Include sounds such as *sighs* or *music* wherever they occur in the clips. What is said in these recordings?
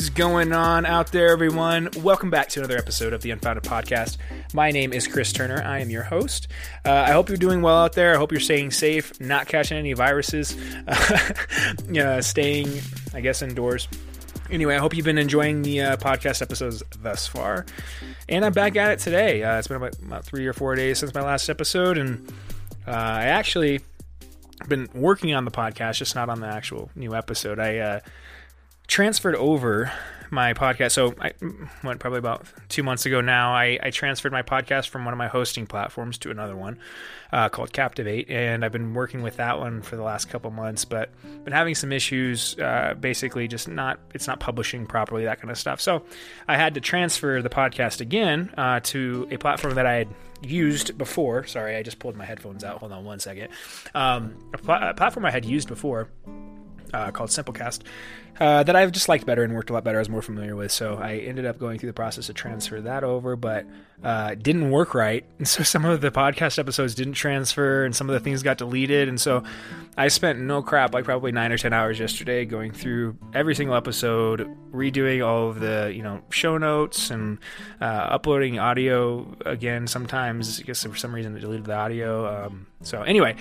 is going on out there, everyone? Welcome back to another episode of the Unfounded Podcast. My name is Chris Turner. I am your host. Uh, I hope you're doing well out there. I hope you're staying safe, not catching any viruses, *laughs* uh, staying, I guess, indoors. Anyway, I hope you've been enjoying the uh, podcast episodes thus far. And I'm back at it today. Uh, it's been about, about, three or four days since my last episode, and uh, I actually been working on the podcast, just not on the actual new episode. I uh, transferred over my podcast. So I went probably about two months ago now. I, I, transferred my podcast from one of my hosting platforms to another one uh, called Captivate, and I've been working with that one for the last couple months. But been having some issues, uh, basically just not it's not publishing properly, that kind of stuff. So I had to transfer the podcast again uh, to a platform that I had used before. Sorry, I just pulled my headphones out. Hold on one second. Um, a, pl- a platform I had used before uh, called Simplecast uh, that I've just liked better and worked a lot better. I was more familiar with, so I ended up going through the process to transfer that over, but uh, didn't work right, *laughs* and so some of the podcast episodes didn't transfer, and some of the things got deleted, and so I spent no crap like probably nine or ten hours yesterday going through every single episode, redoing all of the you know show notes and uh, uploading audio again. Sometimes I guess for some reason it deleted the audio. Um, so anyway,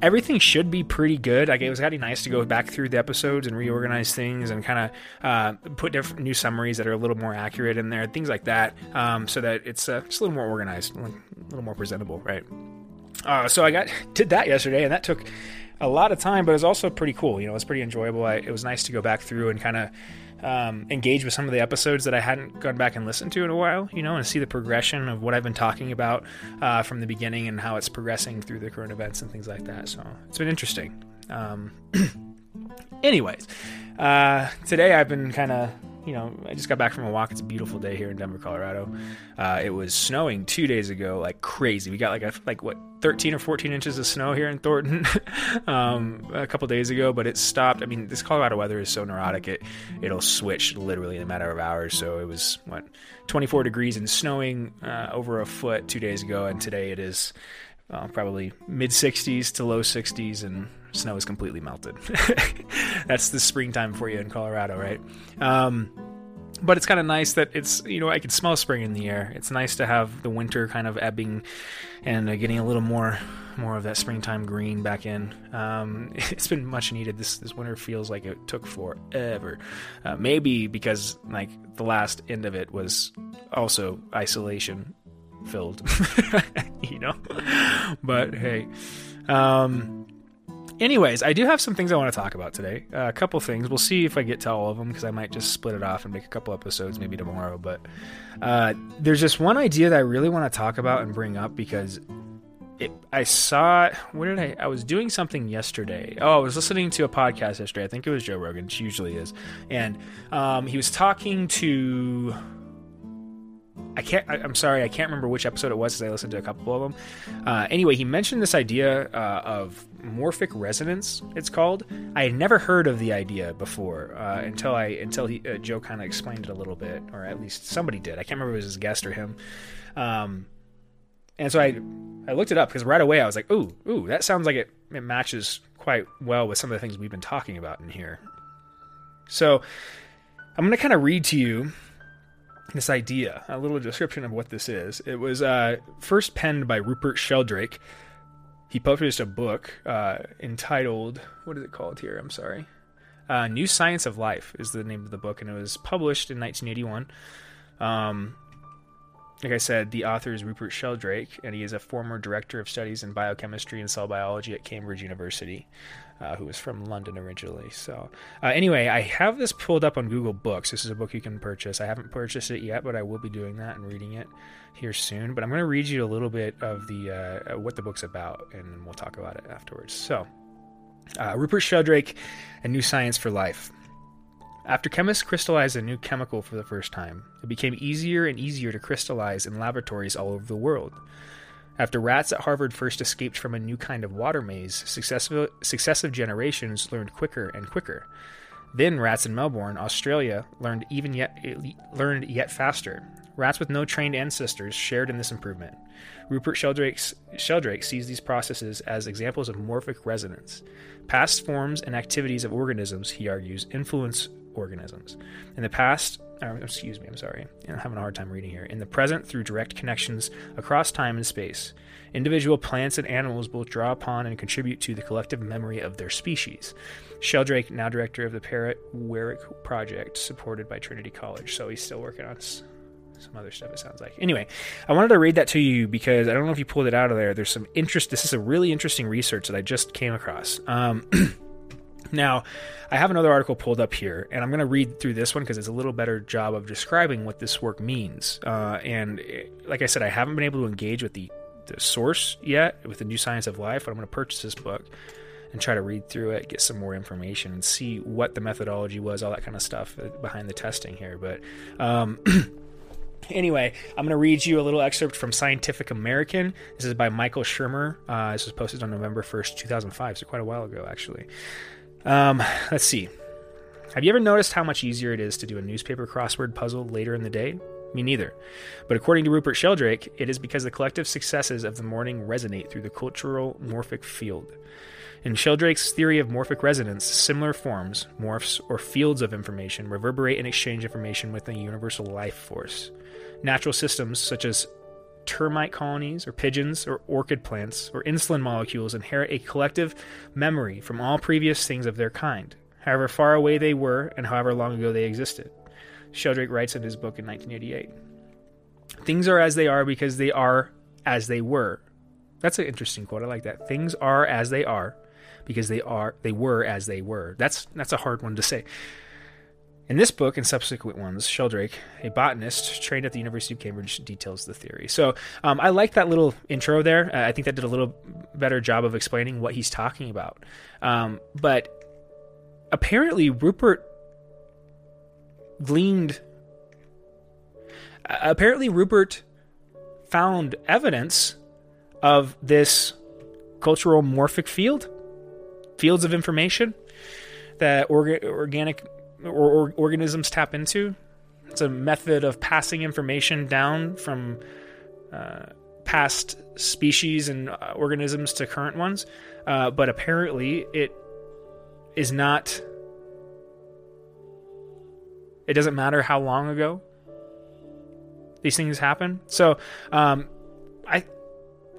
everything should be pretty good. Like it was kind of nice to go back through the episodes and reorganize things and kind of uh, put different new summaries that are a little more accurate in there, things like that, um, so that it's uh, just a little more organized, a little more presentable, right? Uh, so I got *laughs* did that yesterday, and that took a lot of time, but it was also pretty cool. You know, it was pretty enjoyable. I, it was nice to go back through and kind of um, engage with some of the episodes that I hadn't gone back and listened to in a while, you know, and see the progression of what I've been talking about uh, from the beginning and how it's progressing through the current events and things like that. So it's been interesting. Um, *clears throat* anyways, uh, today I've been kind of you know, I just got back from a walk. It's a beautiful day here in Denver, Colorado. Uh, it was snowing two days ago, like crazy. We got like a like what 13 or 14 inches of snow here in Thornton *laughs* um, a couple days ago, but it stopped. I mean, this Colorado weather is so neurotic; it it'll switch literally in a matter of hours. So it was what 24 degrees and snowing uh, over a foot two days ago, and today it is uh, probably mid 60s to low 60s, and snow is completely melted. *laughs* That's the springtime for you in Colorado, right? Um, but it's kind of nice that it's you know I can smell spring in the air. It's nice to have the winter kind of ebbing and uh, getting a little more more of that springtime green back in. Um, *laughs* it's been much needed. This this winter feels like it took forever. Uh, maybe because like the last end of it was also isolation filled, *laughs* you know. But hey, um, anyways, I do have some things I want to talk about today. Uh, a couple things. We'll see if I get to all of them because I might just split it off and make a couple episodes maybe tomorrow. But uh, there's just one idea that I really want to talk about and bring up because it, I saw what did I I was doing something yesterday. Oh, I was listening to a podcast yesterday. I think it was Joe Rogan. She usually is, and um, he was talking to I can't. I, am sorry, I can't remember which episode it was because I listened to a couple of them. Uh, anyway, he mentioned this idea uh, of morphic resonance. It's called. I had never heard of the idea before uh, until I until he, uh, Joe kind of explained it a little bit, or at least somebody did. I can't remember if it was his guest or him. Um, and so I I looked it up because right away I was like, ooh, ooh, that sounds like it, it matches quite well with some of the things we've been talking about in here. So I'm going to kind of read to you this idea, a little description of what this is. It was uh, first penned by Rupert Sheldrake. He published a book uh, entitled, what is it called here? I'm sorry. Uh, New Science of Life is the name of the book, and it was published in 1981. Um, like I said, the author is Rupert Sheldrake, and he is a former director of studies in biochemistry and cell biology at Cambridge University uh, who was from London originally. So, uh, anyway, I have this pulled up on Google Books. This is a book you can purchase. I haven't purchased it yet, but I will be doing that and reading it here soon. But I'm going to read you a little bit of the uh, what the book's about, and we'll talk about it afterwards. So, uh, Rupert Sheldrake, A New Science for Life. After chemists crystallized a new chemical for the first time, it became easier and easier to crystallize in laboratories all over the world. After rats at Harvard first escaped from a new kind of water maze, successive, successive generations learned quicker and quicker. Then rats in Melbourne, Australia, learned even yet learned yet faster. Rats with no trained ancestors shared in this improvement. Rupert Sheldrake sees these processes as examples of morphic resonance. Past forms and activities of organisms, he argues, influence organisms. In the past, or, excuse me, I'm sorry, I'm having a hard time reading here. In the present, through direct connections across time and space, individual plants and animals both draw upon and contribute to the collective memory of their species. Sheldrake, now director of the Parrot Werik Project, supported by Trinity College. So he's still working on some other stuff, it sounds like. Anyway, I wanted to read that to you because I don't know if you pulled it out of there. There's some interest. This is a really interesting research that I just came across. Um, *clears throat* Now, I have another article pulled up here, and I'm going to read through this one because it's a little better job of describing what this work means. Uh, and it, eh, like I said, I haven't been able to engage with the, the source yet with the New Science of Life, but I'm going to purchase this book and try to read through it, get some more information, and see what the methodology was, all that kind of stuff uh, behind the testing here. But um, *clears throat* Anyway, I'm going to read you a little excerpt from Scientific American. This is by Michael Shermer. Uh, this was posted on November 1st, 2005, so quite a while ago, actually. Um, let's see. Have you ever noticed how much easier it is to do a newspaper crossword puzzle later in the day? Me neither. But according to Rupert Sheldrake, it is because the collective successes of the morning resonate through the cultural morphic field. In Sheldrake's theory of morphic resonance, similar forms, morphs, or fields of information reverberate and exchange information with a universal life force. Natural systems, such as termite colonies or pigeons or orchid plants or insulin molecules inherit a collective memory from all previous things of their kind, however far away they were and however long ago they existed. Sheldrake writes in his book in 1988. Things are as they are because they are as they were. That's an interesting quote. I like that. Things are as they are because they are they were as they were. That's that's a hard one to say. In this book and subsequent ones, Sheldrake, a botanist trained at the University of Cambridge, details the theory. So um, I like that little intro there. Uh, I think that did a little better job of explaining what he's talking about. Um, but apparently, Rupert gleaned. Uh, apparently, Rupert found evidence of this cultural morphic field, fields of information that orga- organic or, or organisms tap into. It's a method of passing information down from uh, past species and uh, organisms to current ones, uh, but apparently it is not. It doesn't matter how long ago these things happen. So, um, I,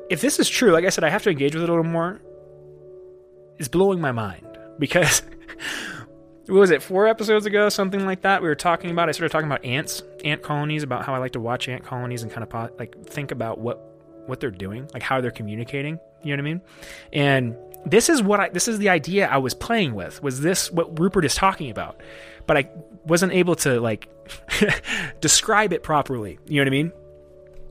if this is true, like I said, I have to engage with it a little more. It's blowing my mind *laughs* because what was it four episodes ago something like that we were talking about i started talking about ants ant colonies about how i like to watch ant colonies and kind of like think about what what they're doing like how they're communicating you know what i mean? And this is what i this is the idea i was playing with was this what rupert is talking about. But i wasn't able to like *laughs* describe it properly you know what i mean?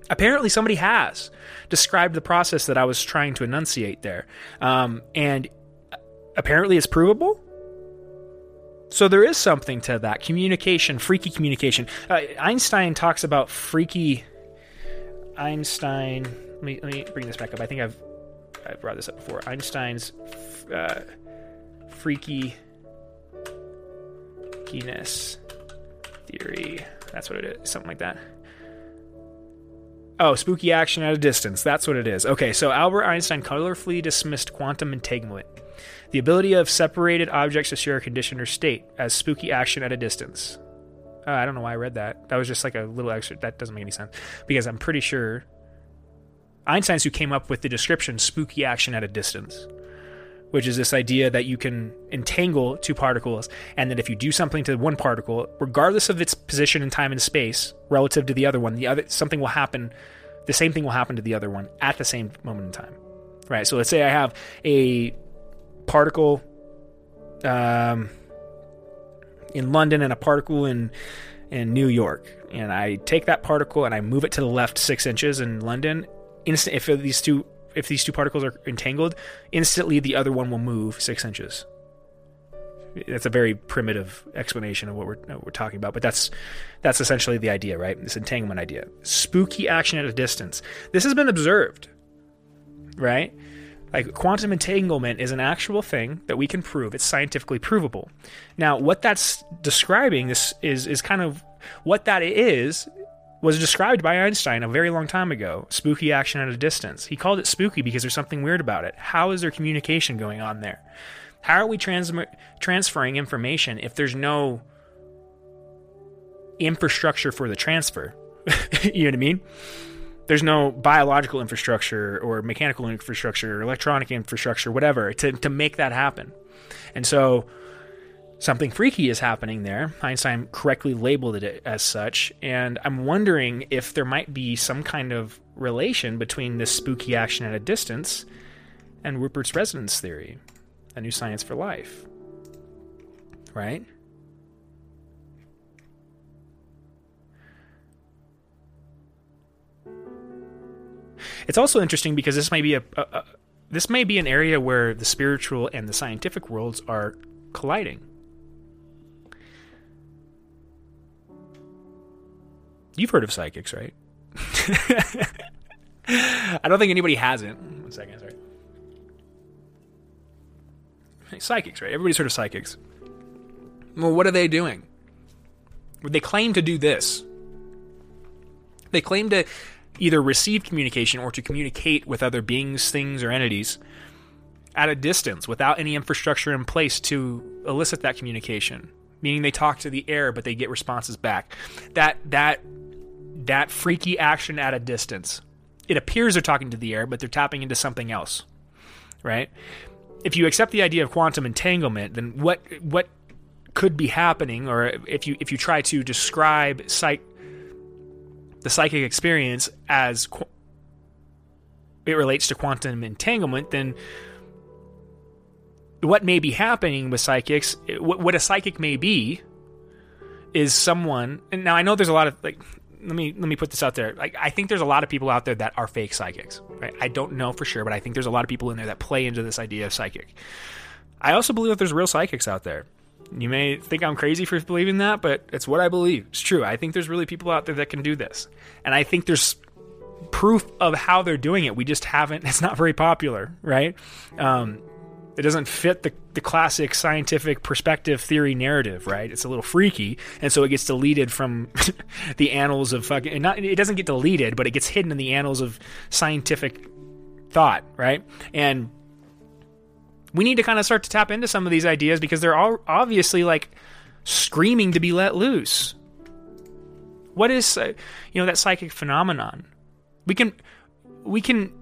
Apparently somebody has described the process that i was trying to enunciate there. Um, and apparently it's provable so there is something to that communication, freaky communication. Uh, Einstein talks about freaky. Einstein. Let me let me bring this back up. I think I've I brought this up before. Einstein's uh, freaky keyness theory. That's what it is. Something like that. Oh, spooky action at a distance. That's what it is. Okay, so Albert Einstein colorfully dismissed quantum entanglement the ability of separated objects to share a condition or state as spooky action at a distance. Uh, I don't know why I read that. That was just like a little extra. That doesn't make any sense because I'm pretty sure Einstein's who came up with the description spooky action at a distance, which is this idea that you can entangle two particles and that if you do something to one particle, regardless of its position in time and space relative to the other one, the other something will happen. The same thing will happen to the other one at the same moment in time. Right. So let's say I have a particle um, in London and a particle in in New York, and I take that particle and I move it to the left six inches in London. Instant, if these two if these two particles are entangled, instantly the other one will move six inches. That's a very primitive explanation of what we're what we're talking about, but that's that's essentially the idea, right? This entanglement idea. Spooky action at a distance. This has been observed, right? Like quantum entanglement is an actual thing that we can prove. It's scientifically provable. Now, what that's describing this is is kind of what that is was described by Einstein a very long time ago. Spooky action at a distance. He called it spooky because there's something weird about it. How is there communication going on there? How are we trans- transferring information if there's no infrastructure for the transfer. *laughs* you know what I mean? There's no biological infrastructure or mechanical infrastructure or electronic infrastructure, whatever, to, to make that happen. And so something freaky is happening there. Einstein correctly labeled it as such. And I'm wondering if there might be some kind of relation between this spooky action at a distance and Rupert's resonance theory, a new science for life. Right? It's also interesting because this may be a, a, a this may be an area where the spiritual and the scientific worlds are colliding. You've heard of psychics, right? *laughs* I don't think anybody hasn't. One second, sorry. Psychics, right? Everybody's heard of psychics. Well, what are they doing? They claim to do this. They claim to either receive communication or to communicate with other beings, things, or entities at a distance without any infrastructure in place to elicit that communication. Meaning they talk to the air, but they get responses back. That that that freaky action at a distance. It appears they're talking to the air, but they're tapping into something else. Right? If you accept the idea of quantum entanglement, then what what could be happening, or if you if you try to describe psych the psychic experience as qu- it relates to quantum entanglement, then what may be happening with psychics, what, what a psychic may be, is someone. And now I know there's a lot of like. Let me let me put this out there. Like I think there's a lot of people out there that are fake psychics. Right? I don't know for sure, but I think there's a lot of people in there that play into this idea of psychic. I also believe that there's real psychics out there. You may think I'm crazy for believing that, but it's what I believe. It's true. I think there's really people out there that can do this. And I think there's proof of how they're doing it. We just haven't, *laughs* it's not very popular, right? Um, it doesn't fit the, the classic scientific perspective theory narrative, right? It's a little freaky, and so it gets deleted from *laughs* the annals of fucking. Not, it doesn't get deleted, but it gets hidden in the annals of scientific thought, right? And we need to kind of start to tap into some of these ideas because they're all obviously like screaming to be let loose. What is uh, you know that psychic phenomenon? We can we can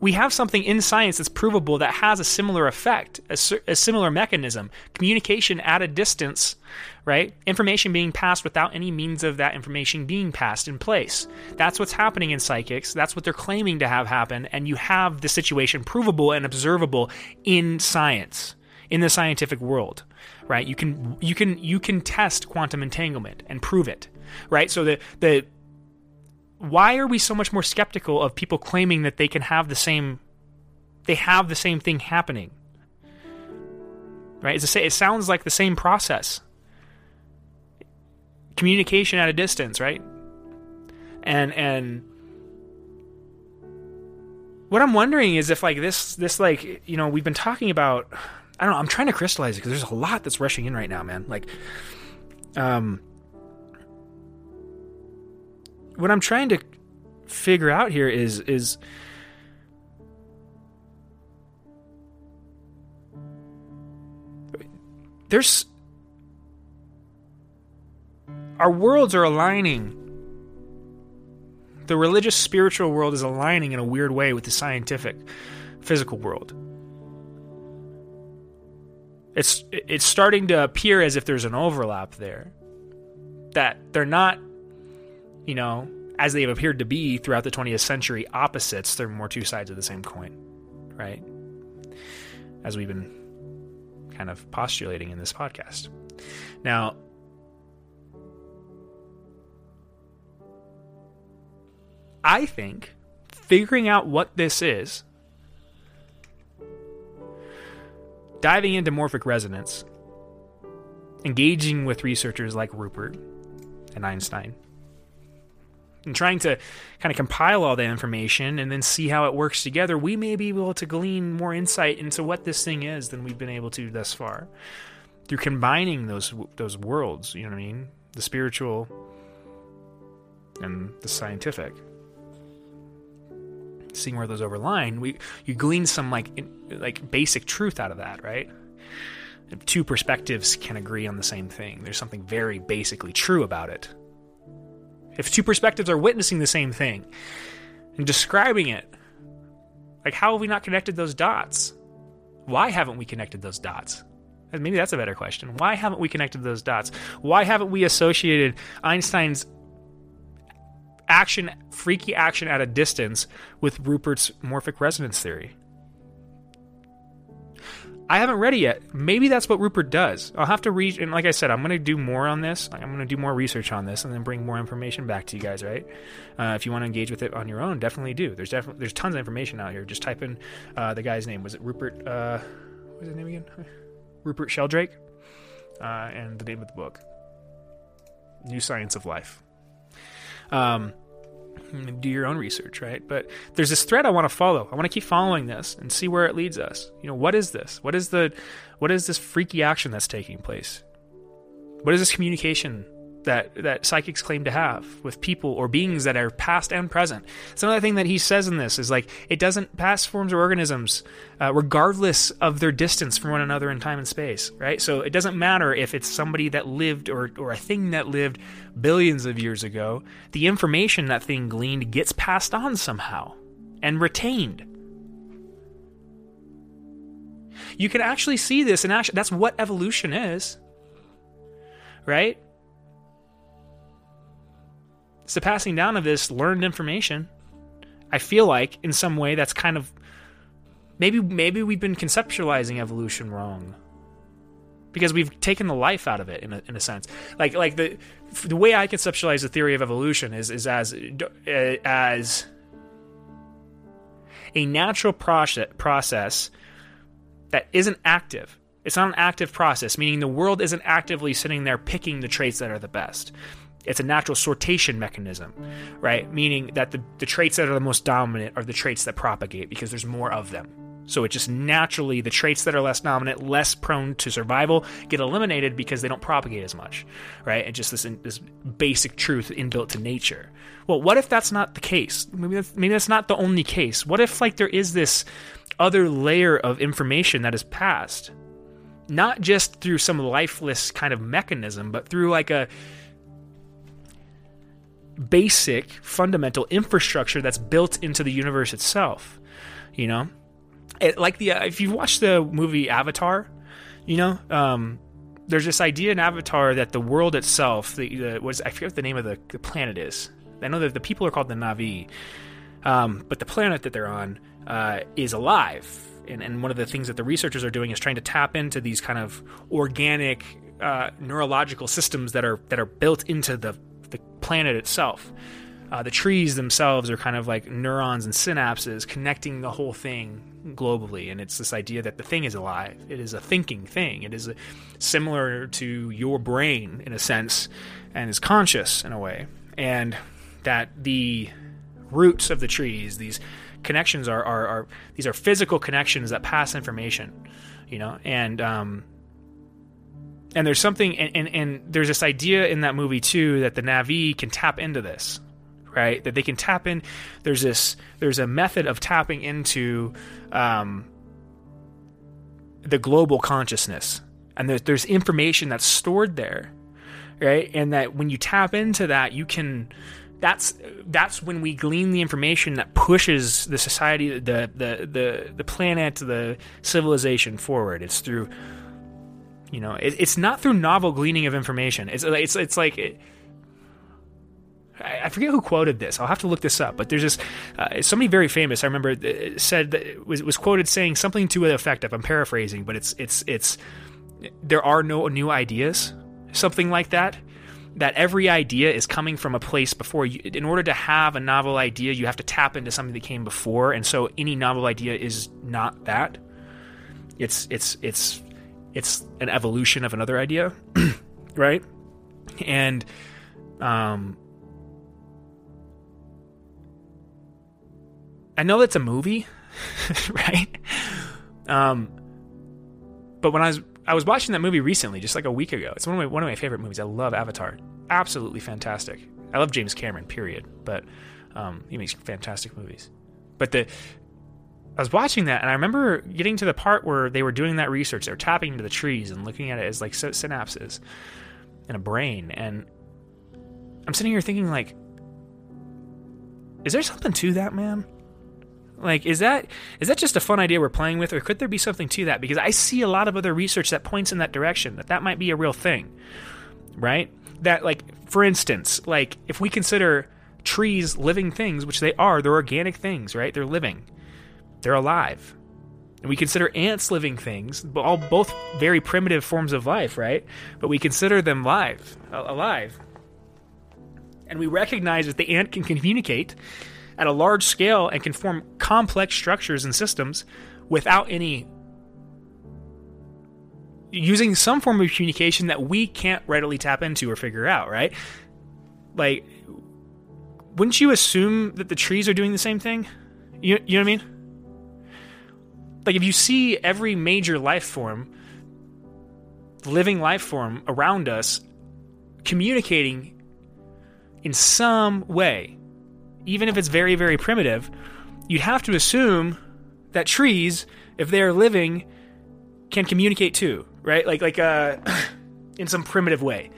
we have something in science that's provable that has a similar effect, a, a, similar mechanism, communication at a distance, right? Information being passed without any means of that information being passed in place. That's what's happening in psychics. That's what they're claiming to have happen. And you have the situation provable and observable in science, in the scientific world, right? You can you can you can test quantum entanglement and prove it, right? So the the why are we so much more skeptical of people claiming that they can have the same they have the same thing happening? Right? It sounds like the same process. Communication at a distance right? And and what i'm wondering is if like this this like you know we've been talking about i don't know i'm trying to crystallize it because there's a lot that's rushing in right now man. Like um what I'm trying to figure out here is is there's our worlds are aligning. The religious spiritual world is aligning in a weird way with the scientific physical world. It's it's starting to appear as if there's an overlap there that they're not you know, as they have appeared to be throughout the 20th century, opposites, they're more two sides of the same coin, right? As we've been kind of postulating in this podcast. Now, I think figuring out what this is, diving into morphic resonance, engaging with researchers like Rupert and Einstein, and trying to kind of compile all that information and then see how it works together, we may be able to glean more insight into what this thing is than we've been able to thus far. Through combining those those worlds, you know what I mean? The spiritual and the scientific. Seeing where those overline, we you glean some like like basic truth out of that, right? If two perspectives can agree on the same thing. There's something very basically true about it If two perspectives are witnessing the same thing and describing it, like how have we not connected those dots? Why haven't we connected those dots? Maybe that's a better question. Why haven't we connected those dots? Why haven't we associated Einstein's action, freaky action at a distance, with Rupert's morphic resonance theory? I haven't read it yet. Maybe that's what Rupert does. I'll have to read, and like I said, I'm going to do more on this. I'm going to do more research on this, and then bring more information back to you guys. Right? Uh, if you want to engage with it on your own, definitely do. There's definitely there's tons of information out here. Just type in uh, the guy's name. Was it Rupert? Uh, what was his name again? *laughs* Rupert Sheldrake, uh, and the name of the book, New Science of Life. Um, do your own research, right? But there's this thread I want to follow. I want to keep following this and see where it leads us. You know, what is this? What is the what is this freaky action that's taking place? What is this communication that that psychics claim to have with people or beings that are past and present. Some other thing that he says in this is like it doesn't past forms or organisms, uh, regardless of their distance from one another in time and space, right? So it doesn't matter if it's somebody that lived or or a thing that lived billions of years ago. The information that thing gleaned gets passed on somehow and retained. You can actually see this and action. That's what evolution is, right? It's the passing down of this learned information. I feel like in some way that's kind of maybe maybe we've been conceptualizing evolution wrong because we've taken the life out of it in a, in a sense. Like like the the way I conceptualize the theory of evolution is is as uh, as a natural process process that isn't active. It's not an active process, meaning the world isn't actively sitting there picking the traits that are the best it's a natural sortation mechanism, right? Meaning that the, the traits that are the most dominant are the traits that propagate because there's more of them. So it just naturally, the traits that are less dominant, less prone to survival, get eliminated because they don't propagate as much, right? And just this, this basic truth inbuilt to nature. Well, what if that's not the case? Maybe that's, maybe that's not the only case. What if like there is this other layer of information that is passed, not just through some lifeless kind of mechanism, but through like a basic fundamental infrastructure that's built into the universe itself you know? It, like the uh, if you watch the movie avatar you know um, there's this idea in avatar that the world itself the, the was i forget what the name of the, the, planet is. I know that the people are called the Na'vi um, but the planet that they're on uh, is alive. And, and one of the things that the researchers are doing is trying to tap into these kind of organic uh, neurological systems that are that are built into the planet itself. Uh, the trees themselves are kind of like neurons and synapses connecting the whole thing globally, and it's this idea that the thing is alive. It is a thinking thing. It is a, similar to your brain in a sense, and is conscious in a way, and that the roots of the trees, these connections are, are, are these are physical connections that pass information, you know, and um, and there's something and, and, and, there's this idea in that movie too that the Na'vi can tap into this right? That they can tap in there's this there's a method of tapping into um, the global consciousness. And there's, there's information that's stored there right? And that when you tap into that you can that's that's when we glean the information that pushes the society the the the, the planet the civilization forward. It's through you know, it, it's not through novel gleaning of information. It's it's it's like. It, I forget who quoted this. I'll have to look this up. But there's this uh, somebody very famous. I remember uh, said that was was quoted saying something to the effect of I'm paraphrasing, but it's it's it's there are no new ideas, something like that. That every idea is coming from a place before you. In order to have a novel idea, you have to tap into something that came before, and so any novel idea is not that. It's it's it's it's an evolution of another idea, *clears throat* right? And um, I know that's a movie, *laughs* right? Um, but when I was I was watching that movie recently, just like a week ago. It's one of my one of my favorite movies. I love Avatar. Absolutely fantastic. I love James Cameron. Period. But um, he makes fantastic movies. But the I was watching that and I remember getting to the part where they were doing that research. They were tapping into the trees and looking at it as like synapses in a brain. And I'm sitting here thinking, like, Is there something to that, man? Like, is that is that just a fun idea we're playing with, or could there be something to that? Because I see a lot of other research that points in that direction that that might be a real thing, right? That, like, for instance, like if we consider trees living things, which they are, they're organic things, right? They're living, they're alive. And we consider ants living things, but all both very primitive forms of life, right? But we consider them live, alive. And we recognize that the ant can communicate at a large scale and can form complex structures and systems without any using some form of communication that we can't readily tap into or figure out, right? Like wouldn't you assume that the trees are doing the same thing? You, you know what I mean? Like if you see every major life form, living life form around us communicating in some way, even if it's very, very primitive, you'd have to assume that trees, if they're living, can communicate too, right? Like like uh *clears throat* in some primitive way.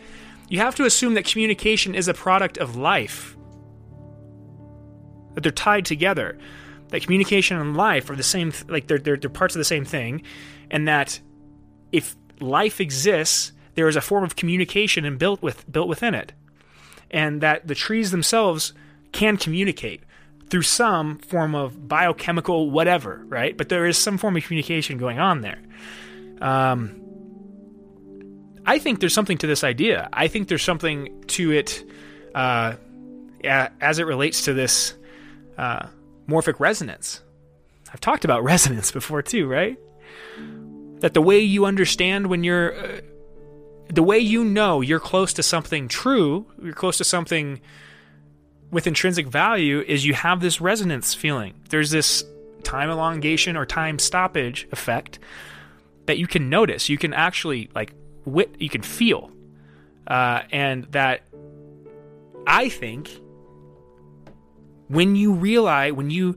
You have to assume that communication is a product of life. That they're tied together that communication and life are the same like they're, they're, they're parts of the same thing and that if life exists there is a form of communication and built with built within it. And that the trees themselves can communicate through some form of biochemical whatever right? But there is some form of communication going on there. Um, i think there's something to this idea. I think there's something to it uh, as it relates to this uh, morphic resonance. I've talked about *laughs* resonance before too, right? That the way you understand when you're uh, the way you know you're close to something true, you're close to something with intrinsic value is you have this resonance feeling. There's this time elongation or time stoppage effect that you can notice. You can actually like wit you can feel. Uh, and that I think when you realize when you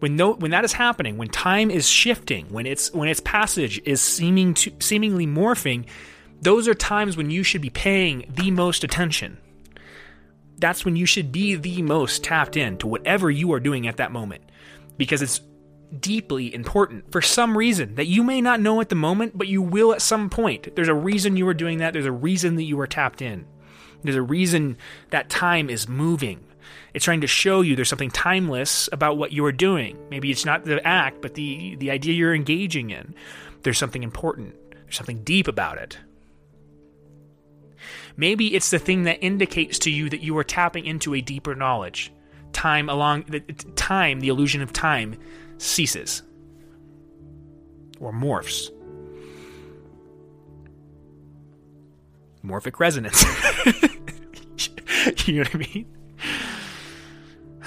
when no, when that is happening, when time is shifting, when its when its passage is seeming to seemingly morphing, those are times when you should be paying the most attention. That's when you should be the most tapped in to whatever you are doing at that moment because it's deeply important for some reason that you may not know at the moment, but you will at some point. There's a reason you are doing that. There's a reason that you are tapped in. There's a reason that time is moving. It's trying to show you there's something timeless about what you are doing. Maybe it's not the act, but the the idea you're engaging in. There's something important. There's something deep about it. Maybe it's the thing that indicates to you that you are tapping into a deeper knowledge. Time along the time, the illusion of time ceases or morphs. Morphic resonance. *laughs* you know what I mean?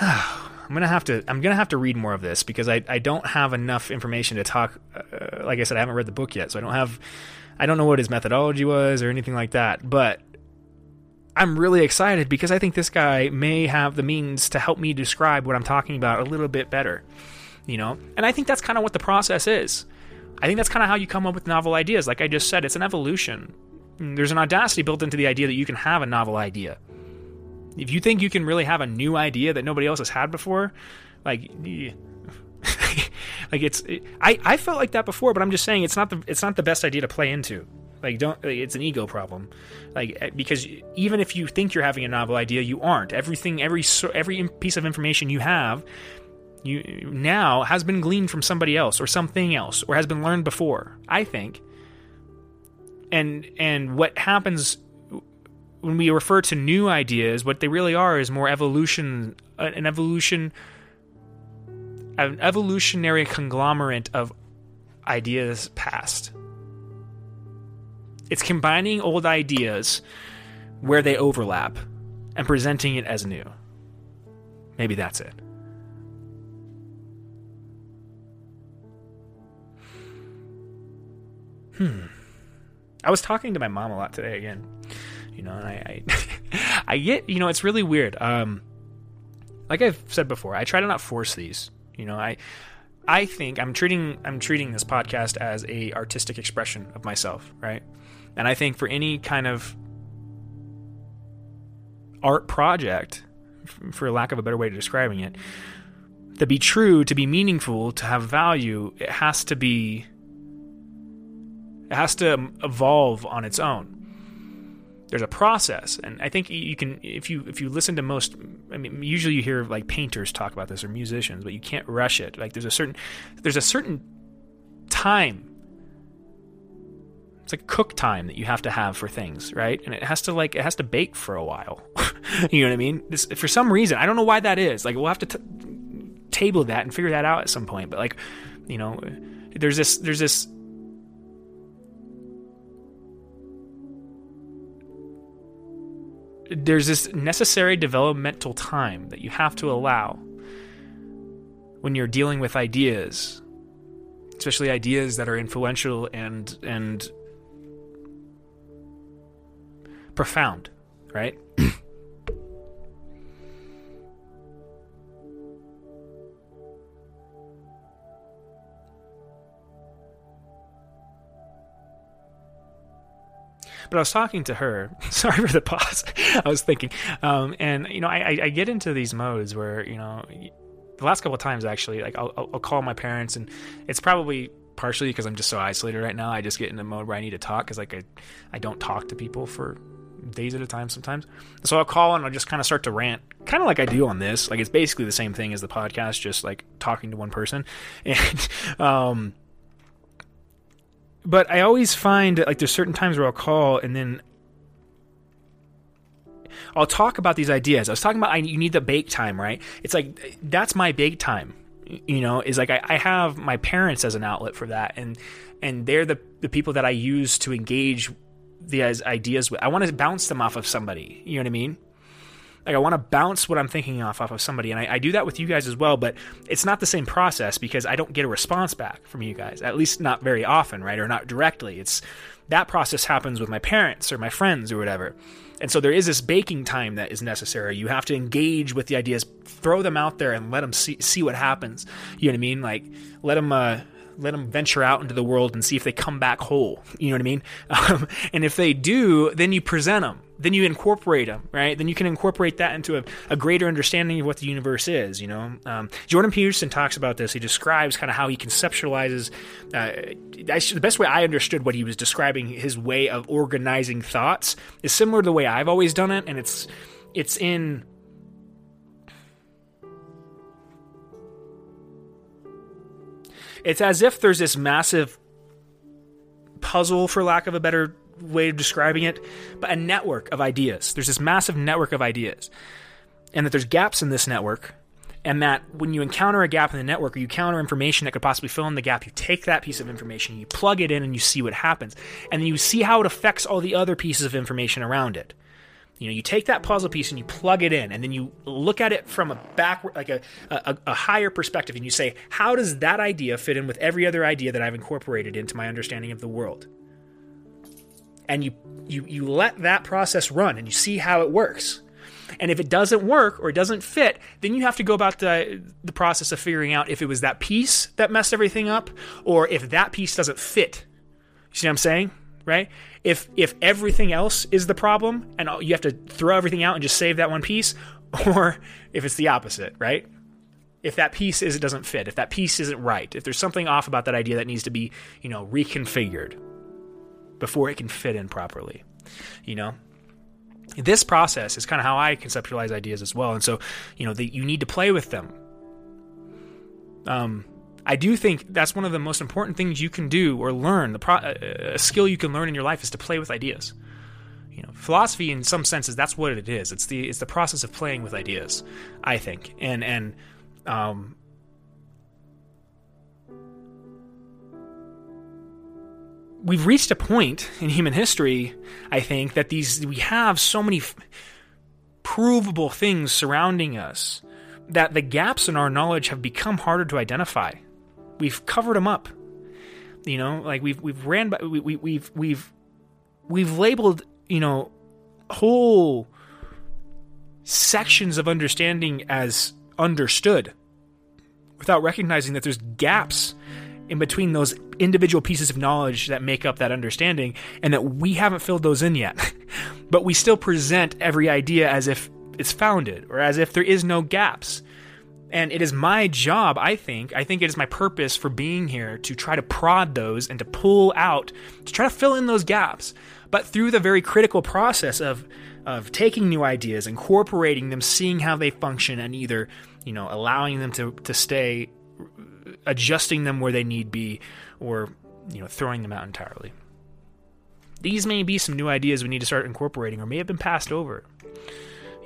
I'm gonna have to I'm gonna have to read more of this because I, I don't have enough information to talk. Uh, like I said, I haven't read the book yet, so I don't have I don't know what his methodology was or anything like that. But I'm really excited because I think this guy may have the means to help me describe what I'm talking about a little bit better. You know, and I think that's kind of what the process is. I think that's kind of how you come up with novel ideas. Like I just said, it's an evolution. There's an audacity built into the idea that you can have a novel idea if you think you can really have a new idea that nobody else has had before, like *laughs* like it's it, I I felt like that before, but I'm just saying it's not the it's not the best idea to play into. Like don't it's an ego problem. Like eh, because even if you think you're having a novel idea, you aren't. Everything every every piece of information you have you now has been gleaned from somebody else or something else or has been learned before. I think. And and what happens when we refer to new ideas, what they really are is more evolution, uh, an evolution, an evolutionary conglomerate of ideas past. It's combining old ideas where they overlap and presenting it as new. Maybe that's it. Hmm. I was talking to my mom a lot today again you know. And I, I, *laughs* I get, you know, it's really weird. Um, like I've said before, I try to not force these. You know, I, I think I'm treating I'm treating this podcast as a artistic expression of myself, right? And I think for any kind of art project, for lack of a better way of describing it. To be true, to be meaningful, to have value, it has to be it has to evolve on its own. There's a process, and I think you can if you if you listen to most. I mean, usually you hear like painters talk about this or musicians, but you can't rush it. Like there's a certain there's a certain time it's like cook time that you have to have for things, right? And it has to like it has to bake for a while. *laughs* you know what I mean? This, for some reason, I don't know why that is. Like we'll have to t- table that and figure that out at some point. But like, you know, there's this there's this there's this necessary developmental time that you have to allow when you're dealing with ideas especially ideas that are influential and and profound, right? But I was talking to her. *laughs* Sorry for the pause. I was thinking, um, and you know, I, I, get into these modes where you know, the last couple of times actually, like I'll, I'll call my parents, and it's probably partially because I'm just so isolated right now. I just get in a mode where I need to talk because like I, I don't talk to people for days at a time sometimes. So I'll call and I'll just kind of start to rant, kind of like I do on this. Like it's basically the same thing as the podcast, just like talking to one person. *laughs* And um, but I always find like there's certain times where I'll call and then I'll talk about these ideas. I was talking about I, you need the bake time, right? It's like that's my bake time. You know, is like I, I have my parents as an outlet for that, and and they're the the people that I use to engage the ideas with. I want to bounce them off of somebody. You know what I mean? Like I want to bounce what I'm thinking off off of somebody, and I, I, do that with you guys as well. But it's not the same process because I don't get a response back from you guys, at least not very often, right? Or not directly. It's that process happens with my parents or my friends or whatever. And so there is this baking time that is necessary. You have to engage with the ideas, throw them out there, and let them see see what happens. You know what I mean? Like let them uh, let them venture out into the world and see if they come back whole. You know what I mean? *laughs* Um, and if they do, then you present them. Then you incorporate them, right? Then you can incorporate that into a, a greater understanding of what the universe is. You know, um, Jordan Peterson talks about this. He describes kind of how he conceptualizes. Uh, the best way I understood what he was describing his way of organizing thoughts is similar to the way I've always done it, and it's it's in It's as if there's this massive puzzle, for lack of a better way of describing it, but a network of ideas. There's this massive network of ideas. And that there's gaps in this network. And that when you encounter a gap in the network or you encounter information that could possibly fill in the gap, you take that piece of information, you plug it in, and you see what happens. And then you see how it affects all the other pieces of information around it. You know, you take that puzzle piece and you plug it in, and then you look at it from a backward, like a, a, a higher perspective, and you say, how does that idea fit in with every other idea that I've incorporated into my understanding of the world? And you you you let that process run, and you see how it works. And if it doesn't work or it doesn't fit, then you have to go about the the process of figuring out if it was that piece that messed everything up, or if that piece doesn't fit. You see what I'm saying? right? If if everything else is the problem and you have to throw everything out and just save that one piece, *laughs* or if it's the opposite, right? If that piece is it doesn't fit, if that piece isn't right, if there's something off about that idea that needs to be, you know, reconfigured before it can fit in properly, you know, this process is kind of how I conceptualize ideas as well. And so, you know, you need to play with them. Um, I do think that's one of the most important things you can do or learn. The pro- a skill you can learn in your life is to play with ideas. You know, philosophy in some senses that's what it is. It's the it's the process of playing with ideas. I think, and and um, we've reached a point in human history. I think that these we have so many f- provable things surrounding us that the gaps in our knowledge have become harder to identify we've covered them up. You know, like we've we've ran by we, we we've we've we've labeled you know whole sections of understanding as understood without recognizing that there's gaps in between those individual pieces of knowledge that make up that understanding and that we haven't filled those in yet. *laughs* but we still present every idea as if it's founded or as if there is no gaps. And it is my job, I think, I think it is my purpose for being here to try to prod those and to pull out, to try to fill in those gaps. But through the very critical process of of taking new ideas, incorporating them, seeing how they function, and either, you know, allowing them to, to stay, adjusting them where they need be, or, you know, throwing them out entirely. These may be some new ideas we need to start incorporating or may have been passed over.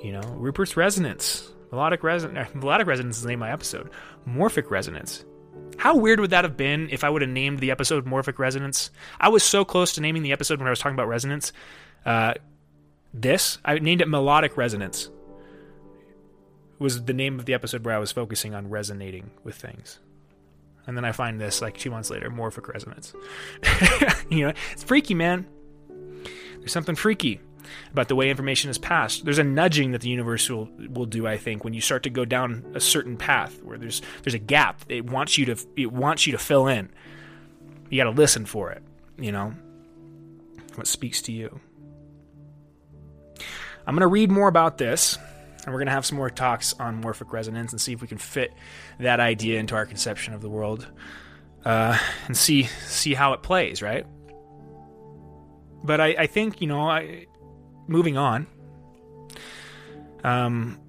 You know, Rupert's resonance, melodic resonance, melodic resonance is the name of my episode. Morphic resonance. How weird would that have been if I would have named the episode Morphic Resonance? I was so close to naming the episode when I was talking about resonance. Uh, this, I named it Melodic Resonance. Was the name of the episode where I was focusing on resonating with things. And then I find this like two months later, Morphic Resonance. *laughs* you know, it's freaky, man. There's something freaky about the way information is passed. There's a nudging that the universe will will do, I think, when you start to go down a certain path where there's there's a gap. It wants you to it wants you to fill in. You got to listen for it, you know. What speaks to you. I'm going to read more about this and we're going to have some more talks on morphic resonance and see if we can fit that idea into our conception of the world uh, and see see how it plays, right? But I, I think you know, I, moving on. Um,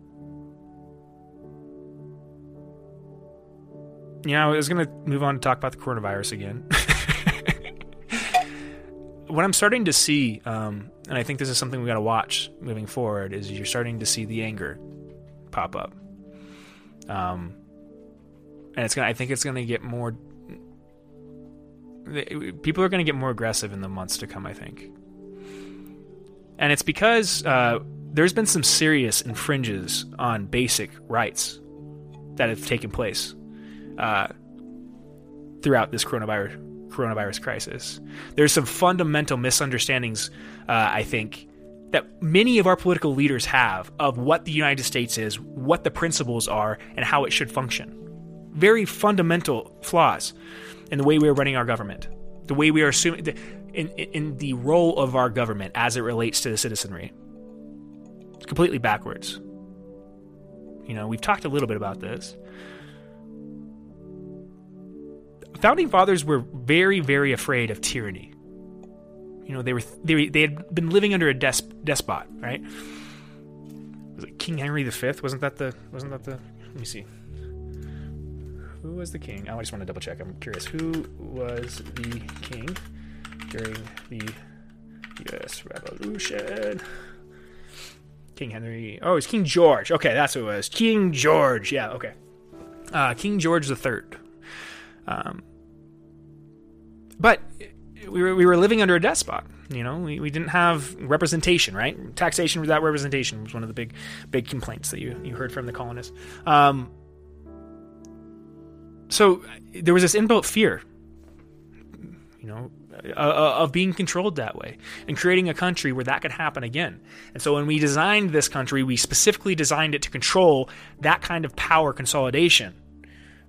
you know, I was going to move on to talk about the coronavirus again. *laughs* what I'm starting to see, um, and I think this is something we got to watch moving forward, is you're starting to see the anger pop up. Um, and it's gonna. I think it's gonna get more. People are gonna get more aggressive in the months to come. I think, and it's because uh, there's been some serious infringes on basic rights that have taken place uh, throughout this coronavirus coronavirus crisis. There's some fundamental misunderstandings, uh, I think, that many of our political leaders have of what the United States is, what the principles are, and how it should function. Very fundamental flaws in the way we are running our government, the way we are assuming, the, in, in the role of our government as it relates to the citizenry. It's completely backwards. You know, we've talked a little bit about this founding fathers were very, very afraid of tyranny. You know, they were they, they had been living under a des- despot, right? Was it King Henry V? Wasn't that the wasn't that the? Let me see. Who was the king? Oh, I just want to double check. I'm curious. Who was the king during the U.S. Revolution? King Henry. Oh, it's King George. Okay, that's who it was. King George. Yeah. Okay. Uh, King George the Third. Um, but we were, we were living under a despot. You know, we, we didn't have representation, right? Taxation without representation was one of the big big complaints that you, you heard from the colonists. Um, so there was this inbuilt fear, you know, uh, uh, of being controlled that way and creating a country where that could happen again. And so when we designed this country, we specifically designed it to control that kind of power consolidation,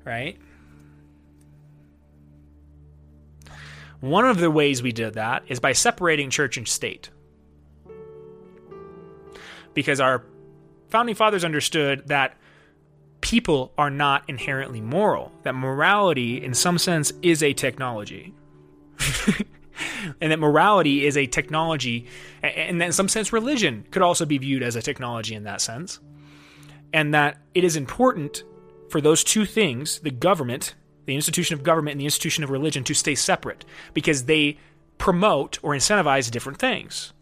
right? One of the ways we did that is by separating church and state. Because our founding fathers understood that people are not inherently moral, that morality, in some sense, is a technology. *laughs* and that morality is a technology, and that in some sense, religion could also be viewed as a technology in that sense. And that it is important for those two things, the government the institution of government and the institution of religion to stay separate because they promote or incentivize different things.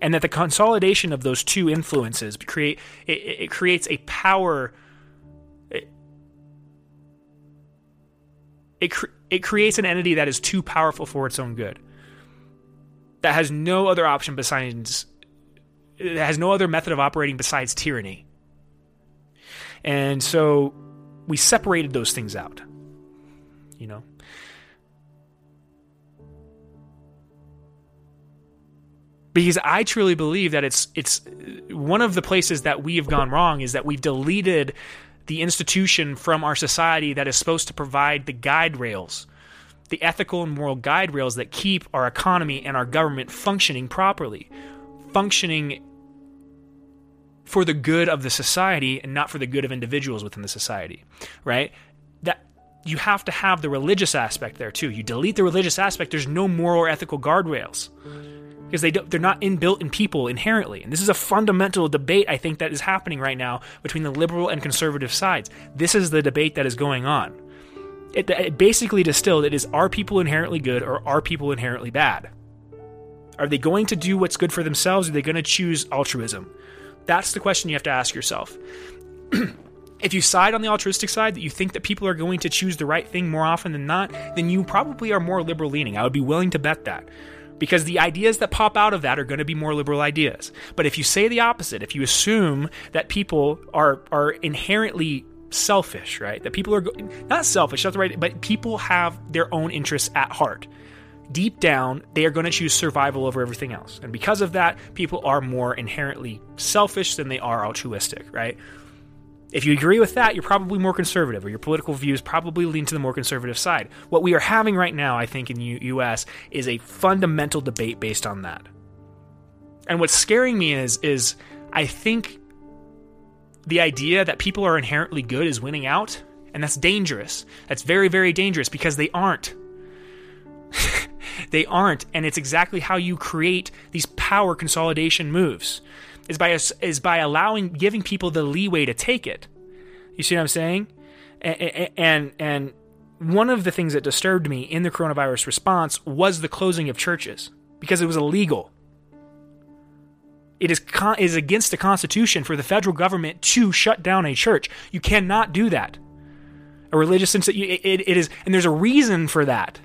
And that the consolidation of those two influences create it, it creates a power it it, it creates an entity that is too powerful for its own good that has no other option besides it has no other method of operating besides tyranny. And so we separated those things out. You know? Because I truly believe that it's it's one of the places that we have gone wrong is that we've deleted the institution from our society that is supposed to provide the guide rails, the ethical and moral guide rails that keep our economy and our government functioning properly, functioning for the good of the society and not for the good of individuals within the society, right? That you have to have the religious aspect there too. You delete the religious aspect, there's no moral or ethical guardrails because they they're not inbuilt in people inherently. And this is a fundamental debate I think that is happening right now between the liberal and conservative sides. This is the debate that is going on. It, it basically distilled it is are people inherently good or are people inherently bad? Are they going to do what's good for themselves? Or are they going to choose altruism? That's the question you have to ask yourself. *clears throat* if you side on the altruistic side, that you think that people are going to choose the right thing more often than not, then you probably are more liberal leaning. I would be willing to bet that. Because the ideas that pop out of that are going to be more liberal ideas. But if you say the opposite, if you assume that people are are inherently selfish, right? That people are not selfish, that's right, but people have their own interests at heart deep down, they are going to choose survival over everything else. And because of that, people are more inherently selfish than they are altruistic, right? If you agree with that, you're probably more conservative, or your political views probably lean to the more conservative side. What we are having right now, I think, in the U- US is a fundamental debate based on that. And what's scaring me is, is I think the idea that people are inherently good is winning out, and that's dangerous. That's very, very dangerous because they aren't. *laughs* They aren't, and it's exactly how you create these power consolidation moves. Is by is by allowing giving people the leeway to take it. You see what I'm saying? And and, one of the things that disturbed me in the coronavirus response was the closing of churches because it was illegal. It is con- is against the Constitution for the federal government to shut down a church. You cannot do that. A religious it, it, it is, and there's a reason for that.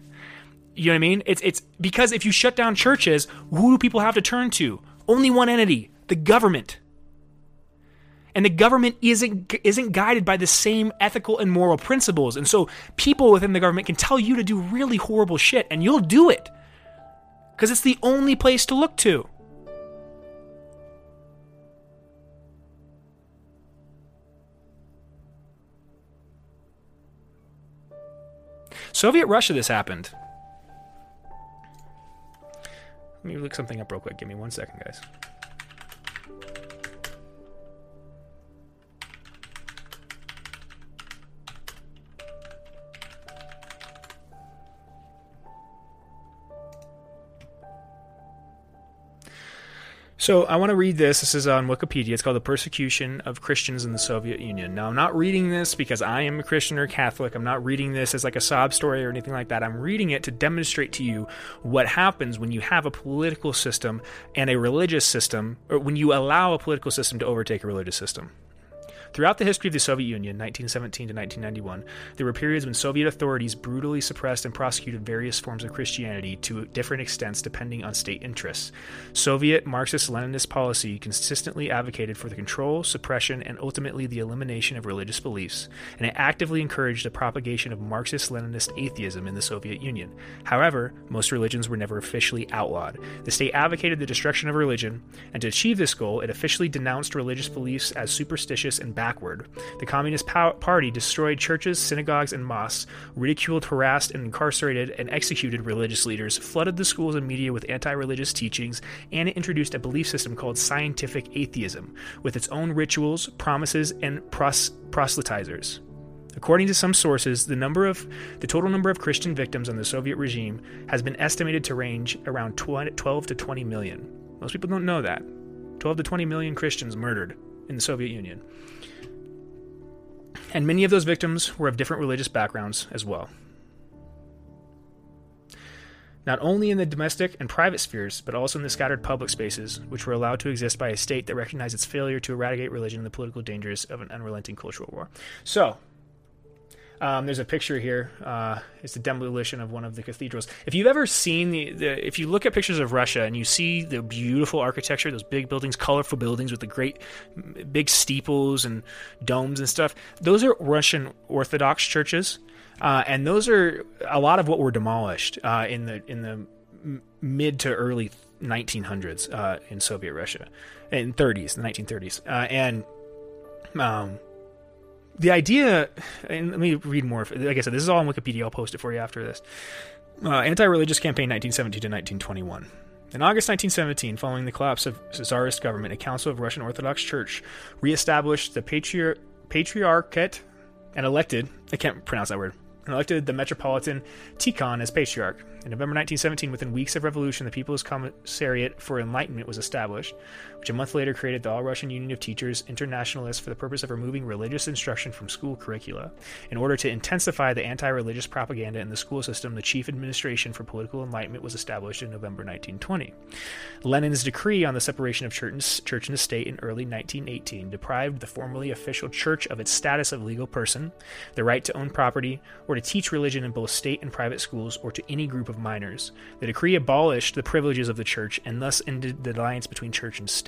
You know what I mean? It's it's because if you shut down churches, who do people have to turn to? Only one entity, the government. And the government isn't isn't guided by the same ethical and moral principles. And so people within the government can tell you to do really horrible shit and you'll do it. Cuz it's the only place to look to. Soviet Russia this happened. Let me look something up real quick. Give me one second, guys. So I want to read this. This is on Wikipedia. It's called The Persecution of Christians in the Soviet Union. Now, I'm not reading this because I am a Christian or Catholic. I'm not reading this as like a sob story or anything like that. I'm reading it to demonstrate to you what happens when you have a political system and a religious system, or when you allow a political system to overtake a religious system. Throughout the history of the Soviet Union, 1917 to 1991, there were periods when Soviet authorities brutally suppressed and prosecuted various forms of Christianity to different extents depending on state interests. Soviet Marxist Leninist policy consistently advocated for the control, suppression, and ultimately the elimination of religious beliefs, and it actively encouraged the propagation of Marxist Leninist atheism in the Soviet Union. However, most religions were never officially outlawed. The state advocated the destruction of religion, and to achieve this goal, it officially denounced religious beliefs as superstitious and backward. The Communist Party destroyed churches, synagogues, and mosques, ridiculed, harassed, and incarcerated and executed religious leaders, flooded the schools and media with anti religious teachings, and it introduced a belief system called scientific atheism, with its own rituals, promises, and pros- proselytizers. According to some sources, the number of the total number of Christian victims under the Soviet regime has been estimated to range around 12 to 20 million. Most people don't know that. 12 to 20 million Christians murdered in the Soviet Union. And many of those victims were of different religious backgrounds as well. Not only in the domestic and private spheres, but also in the scattered public spaces, which were allowed to exist by a state that recognized its failure to eradicate religion and the political dangers of an unrelenting cultural war. So, um, there's a picture here. Uh, it's the demolition of one of the cathedrals. If you've ever seen the, the, if you look at pictures of Russia and you see the beautiful architecture, those big buildings, colorful buildings with the great big steeples and domes and stuff, those are Russian Orthodox churches, uh, and those are a lot of what were demolished uh, in the in the mid to early 1900s uh, in Soviet Russia, in 30s, the 1930s, uh, and um, the idea, and let me read more. Like I said, this is all on Wikipedia. I'll post it for you after this. Uh, anti-religious campaign 1917 to 1921. In August 1917, following the collapse of Tsarist government, a council of Russian Orthodox Church reestablished the Patriar- Patriarchate and elected, I can't pronounce that word, and elected the Metropolitan Tikhon as patriarch. In November 1917, within weeks of revolution, the People's Commissariat for Enlightenment was established, which a month later created the All Russian Union of Teachers Internationalists for the purpose of removing religious instruction from school curricula. In order to intensify the anti religious propaganda in the school system, the Chief Administration for Political Enlightenment was established in November 1920. Lenin's decree on the separation of church and, state in early 1918 deprived the formerly official church of its status of legal person, the right to own property, or to teach religion in both state and private schools or to any group of minors. The decree abolished the privileges of the church and thus ended the alliance between church and state.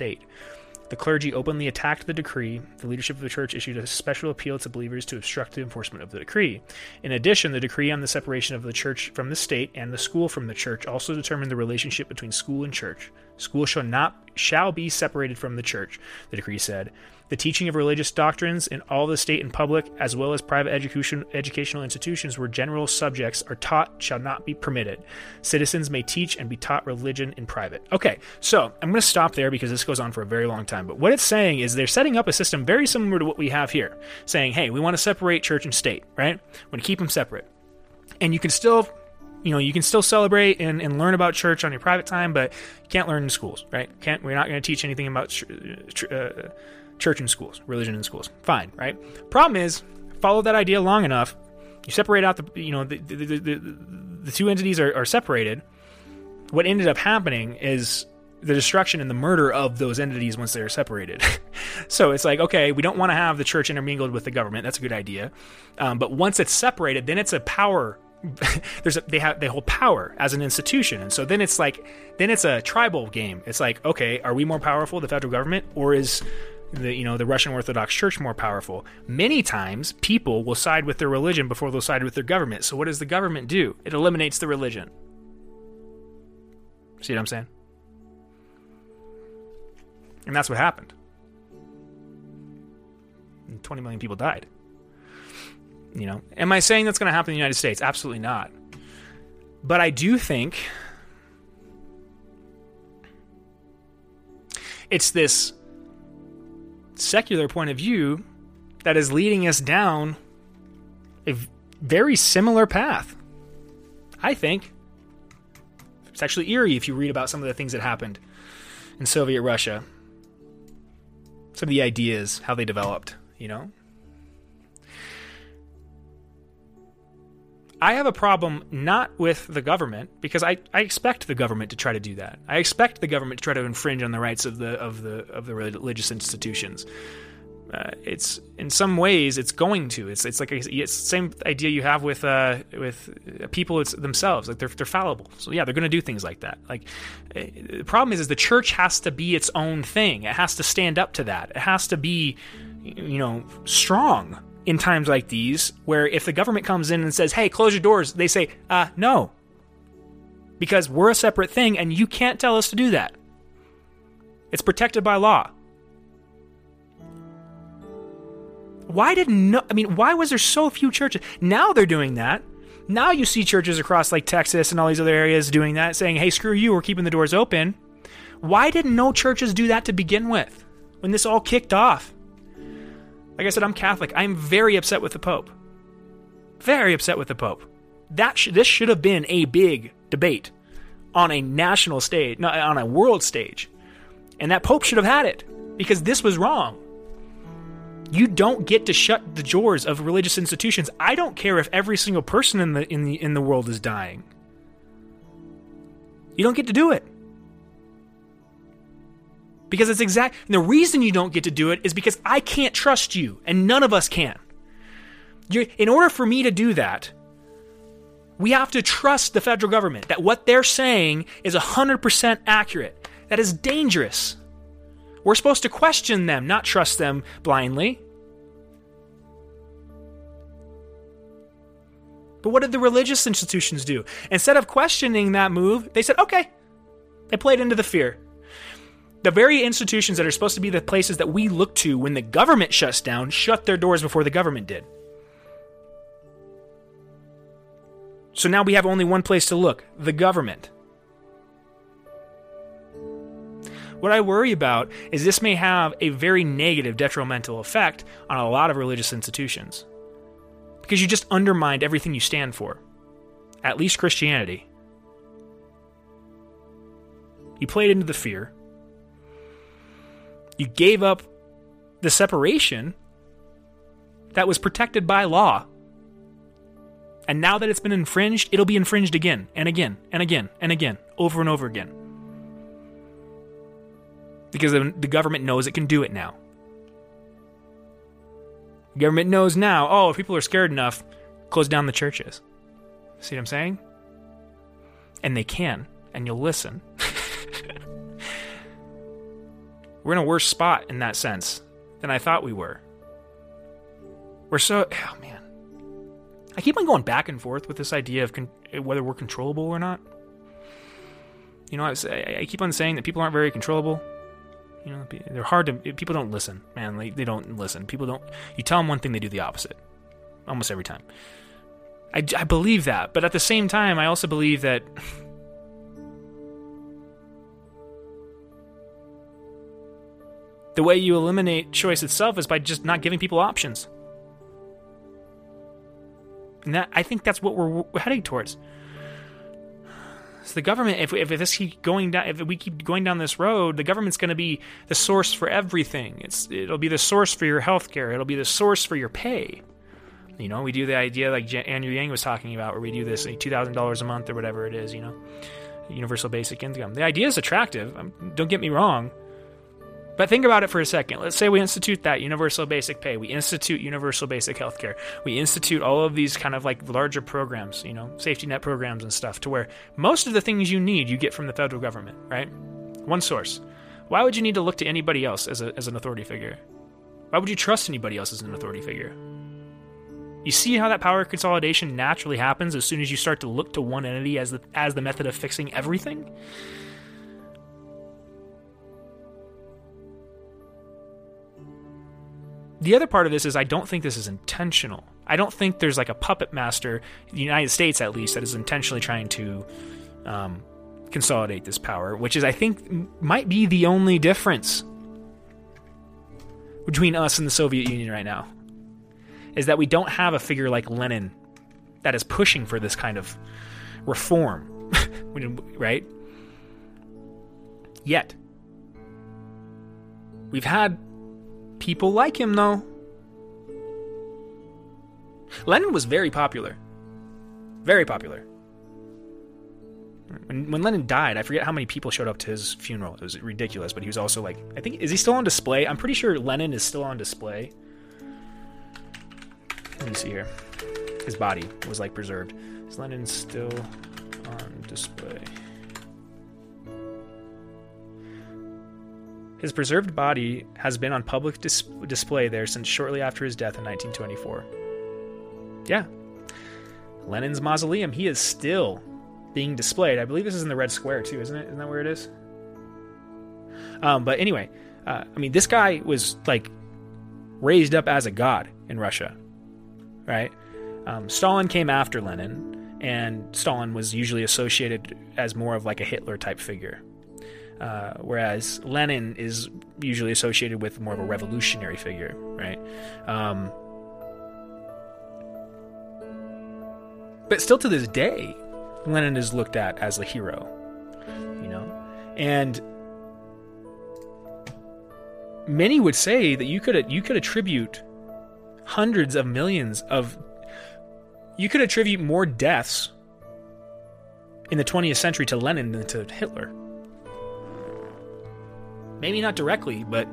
The clergy openly attacked the decree. The leadership of the church issued a special appeal to believers to obstruct the enforcement of the decree. In addition, the decree on the separation of the church from the state and the school from the church also determined the relationship between school and church. School shall not shall be separated from the church, the decree said. The teaching of religious doctrines in all the state and public, as well as private education, educational institutions where general subjects are taught, shall not be permitted. Citizens may teach and be taught religion in private. Okay, so I'm going to stop there because this goes on for a very long time. But what it's saying is they're setting up a system very similar to what we have here, saying, hey, we want to separate church and state, right? We want to keep them separate. And you can still you know you can still celebrate and, and learn about church on your private time but you can't learn in schools right can't we're not going to teach anything about uh, church in schools religion in schools fine right problem is follow that idea long enough you separate out the you know the the, the, the, the two entities are, are separated what ended up happening is the destruction and the murder of those entities once they're separated. *laughs* so it's like, okay, we don't want to have the church intermingled with the government. That's a good idea. Um, but once it's separated, then it's a power *laughs* there's a, they have they hold power as an institution. And so then it's like then it's a tribal game. It's like okay are we more powerful the federal government or is the you know the Russian Orthodox Church more powerful? Many times people will side with their religion before they'll side with their government. So what does the government do? It eliminates the religion. See what I'm saying? And that's what happened. And 20 million people died you know, am I saying that's going to happen in the United States? Absolutely not. But I do think it's this secular point of view that is leading us down a very similar path. I think. It's actually eerie if you read about some of the things that happened in Soviet Russia. Some of the ideas, how they developed, you know? I have a problem not with the government because I, I expect the government to try to do that. I expect the government to try to infringe on the rights of the of the of the religious institutions. Uh, it's in some ways it's going to. It's it's like a, it's the same idea you have with uh, with people themselves. Like they're they're fallible. So yeah, they're going to do things like that. Like uh, the problem is is the church has to be its own thing. It has to stand up to that. It has to be you know strong in times like these where if the government comes in and says, hey, close your doors, they say, uh, no. Because we're a separate thing and you can't tell us to do that. It's protected by law. Why did no I mean, why was there so few churches? Now they're doing that. Now you see churches across like Texas and all these other areas doing that, saying, hey, screw you, we're keeping the doors open. Why didn't no churches do that to begin with when this all kicked off? Like I said, I'm Catholic. I'm very upset with the Pope. Very upset with the Pope. That sh- this should have been a big debate on a national stage, no, on a world stage, and that Pope should have had it because this was wrong. You don't get to shut the doors of religious institutions. I don't care if every single person in the in the in the world is dying. You don't get to do it. Because it's exact. And the reason you don't get to do it is because I can't trust you, and none of us can. You're, in order for me to do that, we have to trust the federal government that what they're saying is 100% accurate. That is dangerous. We're supposed to question them, not trust them blindly. But what did the religious institutions do? Instead of questioning that move, they said, okay. They played into the fear the very institutions that are supposed to be the places that we look to when the government shuts down shut their doors before the government did. So now we have only one place to look the government. What I worry about is this may have a very negative, detrimental effect on a lot of religious institutions. Because you just undermined everything you stand for, at least Christianity. You played into the fear. You gave up the separation that was protected by law. And now that it's been infringed, it'll be infringed again and again and again and again, over and over again. Because the government knows it can do it now. The government knows now, oh, if people are scared enough, close down the churches. See what I'm saying? And they can, and you'll listen. *laughs* We're in a worse spot in that sense than I thought we were. We're so oh man. I keep on going back and forth with this idea of con- whether we're controllable or not. You know, I, I, keep on saying that people aren't very controllable. You know, they're hard to. People don't listen, man. They, they don't listen. People don't. You tell them one thing, they do the opposite, almost every time. I, I believe that, but at the same time, I also believe that the way you eliminate choice itself is by just not giving people options. And that I think that's what we're heading towards. So the government, if, if this keep going down, if we keep going down this road, the government's going to be the source for everything. It's it'll be the source for your health care. It'll be the source for your pay. You know, we do the idea like Andrew Yang was talking about, where we do this two thousand dollars a month or whatever it is. You know, universal basic income. The idea is attractive. Um, don't get me wrong. But think about it for a second. Let's say we institute that universal basic pay. We institute universal basic healthcare. We institute all of these kind of like larger programs, you know, safety net programs and stuff to where most of the things you need you get from the federal government, right? One source. Why would you need to look to anybody else as, a, as an authority figure? Why would you trust anybody else as an authority figure? You see how that power consolidation naturally happens as soon as you start to look to one entity as the as the method of fixing everything? The other part of this is I don't think this is intentional. I don't think there's like a puppet master, the United States at least, that is intentionally trying to um, consolidate this power, which is, I think, might be the only difference between us and the Soviet Union right now. Is that we don't have a figure like Lenin that is pushing for this kind of reform, *laughs* right? Yet. We've had people like him, though. Lenin was very popular. Very popular. When, when Lenin died, I forget how many people showed up to his funeral. It was ridiculous, but he was also like, I think, is he still on display? I'm pretty sure Lenin is still on display. Let me see here. His body was like preserved. Is Lenin still on display? His preserved body has been on public dis- display there since shortly after his death in 1924. Yeah. Lenin's mausoleum, he is still being displayed. I believe this is in the Red Square, too, isn't it? Isn't that where it is? Um, but anyway, uh, I mean, this guy was like raised up as a god in Russia, right? Um, Stalin came after Lenin, and Stalin was usually associated as more of like a Hitler type figure, uh, whereas Lenin is usually associated with more of a revolutionary figure, right? Um, but still to this day, Lenin is looked at as a hero, you know? And many would say that you could you could attribute hundreds of millions of you could attribute more deaths in the 20th century to Lenin than to Hitler. Maybe not directly, but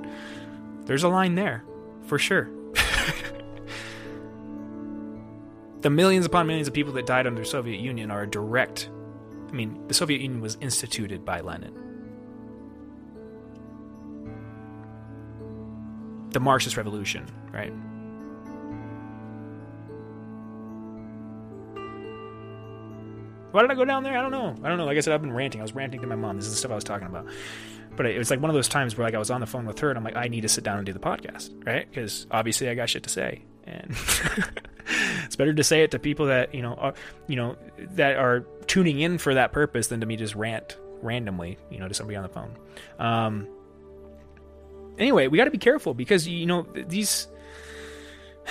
there's a line there for sure. *laughs* the millions upon millions of people that died under the Soviet Union are a direct. I mean, the Soviet Union was instituted by Lenin. The Marxist Revolution, right? Why did I go down there? I don't know. I don't know. Like I said, I've been ranting. I was ranting to my mom. This is the stuff I was talking about. But it was like one of those times where like I was on the phone with her and I'm like, I need to sit down and do the podcast, right? Because obviously I got shit to say, and *laughs* it's better to say it to people that you know, are, you know, that are tuning in for that purpose than to me just rant randomly, you know, to somebody on the phone. Um, anyway, we got to be careful because you know these. *sighs*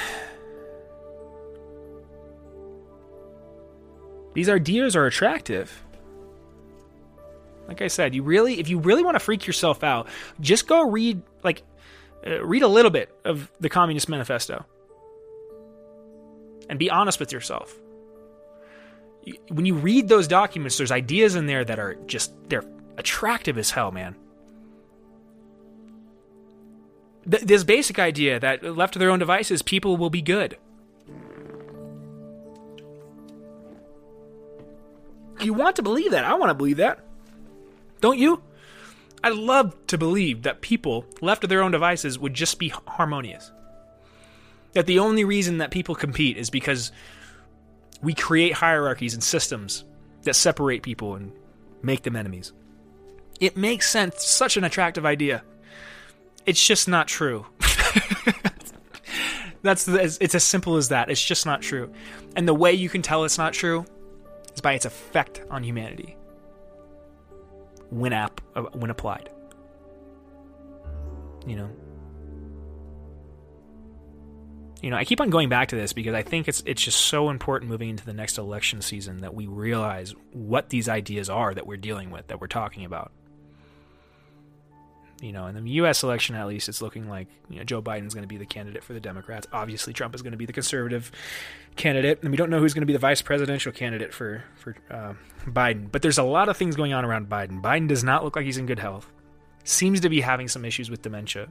These ideas are attractive. Like I said, you really, if you really want to freak yourself out, just go read, like, uh, read a little bit of the Communist Manifesto, and be honest with yourself. When you read those documents, there's ideas in there that are just they're attractive as hell, man. Th- this basic idea that left to their own devices, people will be good. You want to believe that? I want to believe that. Don't you? I'd love to believe that people left to their own devices would just be harmonious. That the only reason that people compete is because we create hierarchies and systems that separate people and make them enemies. It makes sense, such an attractive idea. It's just not true. *laughs* That's the, it's as simple as that. It's just not true. And the way you can tell it's not true is by its effect on humanity when app uh, when applied. You know. You know, I keep on going back to this because I think it's it's just so important moving into the next election season that we realize what these ideas are that we're dealing with, that we're talking about. You know, in the U.S. election, at least, it's looking like you know Joe Biden's going to be the candidate for the Democrats. Obviously, Trump is going to be the conservative candidate, and we don't know who's going to be the vice presidential candidate for for uh, Biden. But there's a lot of things going on around Biden. Biden does not look like he's in good health. Seems to be having some issues with dementia,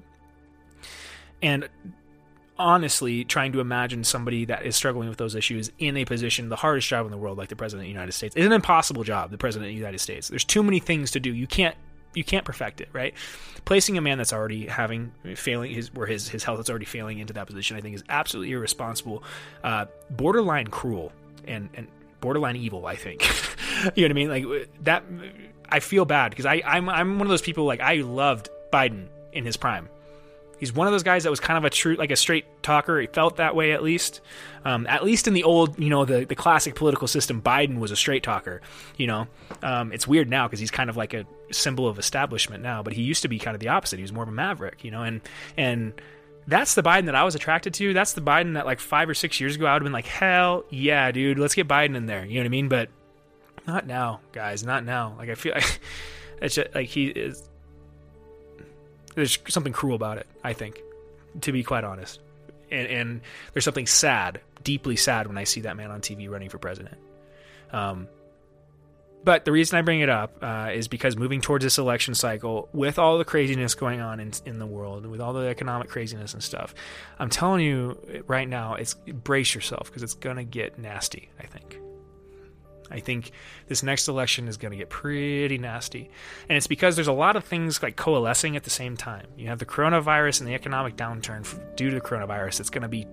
and honestly, trying to imagine somebody that is struggling with those issues in a position, the hardest job in the world, like the president of the United States, is an impossible job. The president of the United States. There's too many things to do. You can't you can't perfect it, right? Placing a man that's already having failing his where his his health is already failing into that position, I think, is absolutely irresponsible, uh, borderline cruel, and and borderline evil. I think, *laughs* you know what I mean? Like that. I feel bad because I I'm I'm one of those people like I loved Biden in his prime. He's one of those guys that was kind of a true, like a straight talker. He felt that way at least. Um, at least in the old, you know, the, the classic political system, Biden was a straight talker. You know, um, it's weird now because he's kind of like a symbol of establishment now, but he used to be kind of the opposite. He was more of a maverick, you know, and and that's the Biden that I was attracted to. That's the Biden that like five or six years ago I would have been like, hell yeah, dude, let's get Biden in there. You know what I mean? But not now, guys. Not now. Like I feel like *laughs* it's just, like he is there's something cruel about it, I think, to be quite honest. And, and there's something sad, deeply sad, when I see that man on TV running for president. Um, but the reason I bring it up uh, is because moving towards this election cycle, with all the craziness going on in, in the world, with all the economic craziness and stuff, I'm telling you right now, it's brace yourself because it's gonna get nasty. I think. I think this next election is going to get pretty nasty. And it's because there's a lot of things like coalescing at the same time. You have the coronavirus and the economic downturn due to the coronavirus. It's going to be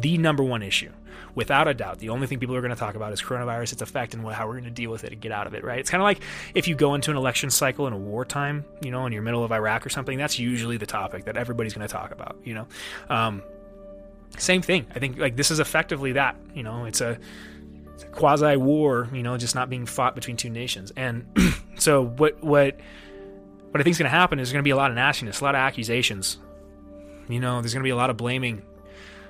the number one issue. Without a doubt, the only thing people are going to talk about is coronavirus, its effect, and how we're going to deal with it and get out of it, right? It's kind of like if you go into an election cycle in a wartime, you know, in your middle of Iraq or something, that's usually the topic that everybody's going to talk about, you know? Um, same thing. I think like this is effectively that, you know, it's a quasi war, you know, just not being fought between two nations. And *clears throat* so what what what I think is going to happen is there's going to be a lot of nastiness, a lot of accusations. You know, there's going to be a lot of blaming,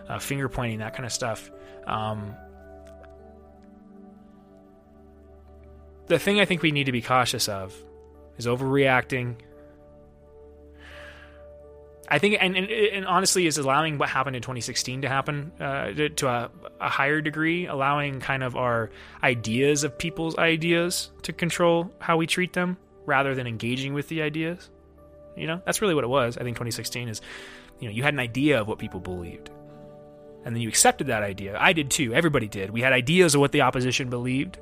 uh, finger pointing, that kind of stuff. Um, the thing I think we need to be cautious of is overreacting I think, and, and, and, honestly, is allowing what happened in 2016 to happen uh, to a, a, higher degree, allowing kind of our ideas of people's ideas to control how we treat them rather than engaging with the ideas. You know, that's really what it was. I think 2016 is, you know, you had an idea of what people believed, and then you accepted that idea. I did too. Everybody did. We had ideas of what the opposition believed,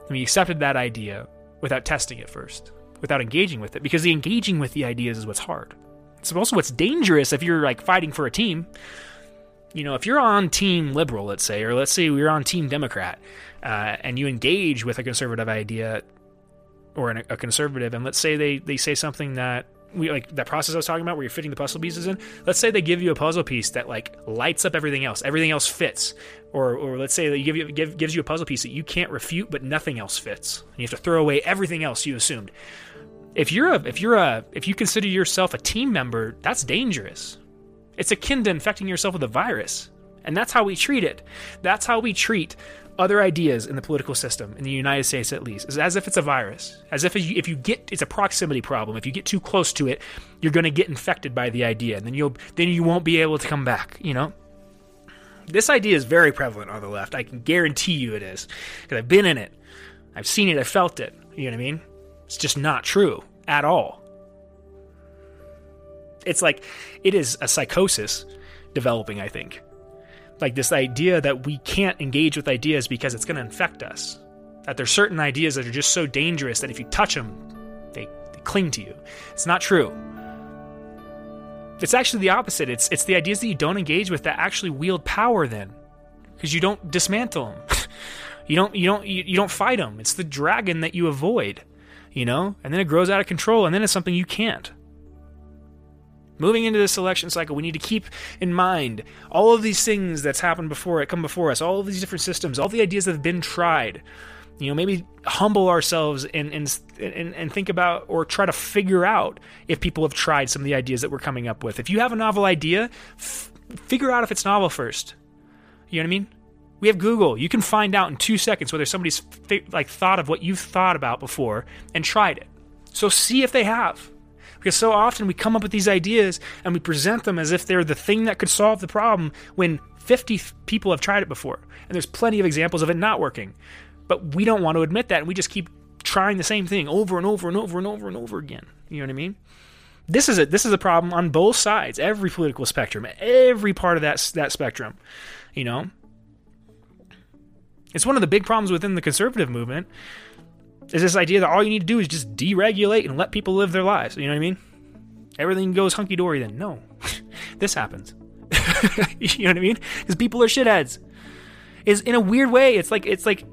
and we accepted that idea without testing it first, without engaging with it, because the engaging with the ideas is what's hard. It's also what's dangerous if you're like fighting for a team. You know, if you're on Team Liberal, let's say, or let's say you're on Team Democrat, uh, and you engage with a conservative idea or an, a conservative, and let's say they they say something that we like that process I was talking about where you're fitting the puzzle pieces in. Let's say they give you a puzzle piece that like lights up everything else. Everything else fits. Or or let's say they give you give, gives you a puzzle piece that you can't refute but nothing else fits. And you have to throw away everything else you assumed If you're a if you're a if you consider yourself a team member, that's dangerous. It's akin to infecting yourself with a virus. And that's how we treat it. That's how we treat other ideas in the political system, in the United States at least, is as if it's a virus. As if if you get, it's a proximity problem. If you get too close to it, you're going to get infected by the idea, and then you'll then you won't be able to come back. You know, this idea is very prevalent on the left. I can guarantee you it is because I've been in it, I've seen it, I've felt it. You know what I mean? It's just not true at all. It's like it is a psychosis developing. I think like this idea that we can't engage with ideas because it's going to infect us. That there's certain ideas that are just so dangerous that if you touch them, they, they cling to you. It's not true. It's actually the opposite. It's it's the ideas that you don't engage with that actually wield power then, because you don't dismantle them. *laughs* you don't you don't you, you don't fight them. It's the dragon that you avoid, you know, and then it grows out of control, and then it's something you can't. Moving into this election cycle, we need to keep in mind all of these things that's happened before it come before us, all of these different systems, all the ideas that have been tried. You know, maybe humble ourselves and and and, and think about or try to figure out if people have tried some of the ideas that we're coming up with. If you have a novel idea, f- figure out if it's novel first. You know what I mean? We have Google. You can find out in two seconds whether somebody's like thought of what you've thought about before and tried it. So see if they have. Because so often we come up with these ideas and we present them as if they're the thing that could solve the problem when 50 people have tried it before. And there's plenty of examples of it not working. But we don't want to admit that and we just keep trying the same thing over and over and over and over and over again. You know what I mean? This is a this is a problem on both sides, every political spectrum, every part of that that spectrum. You know, it's one of the big problems within the conservative movement is this idea that all you need to do is just deregulate and let people live their lives. You know what I mean? Everything goes hunky dory then. No, *laughs* this happens. *laughs* you know what I mean? Because people are shitheads. Is in a weird way, it's like it's like *sighs*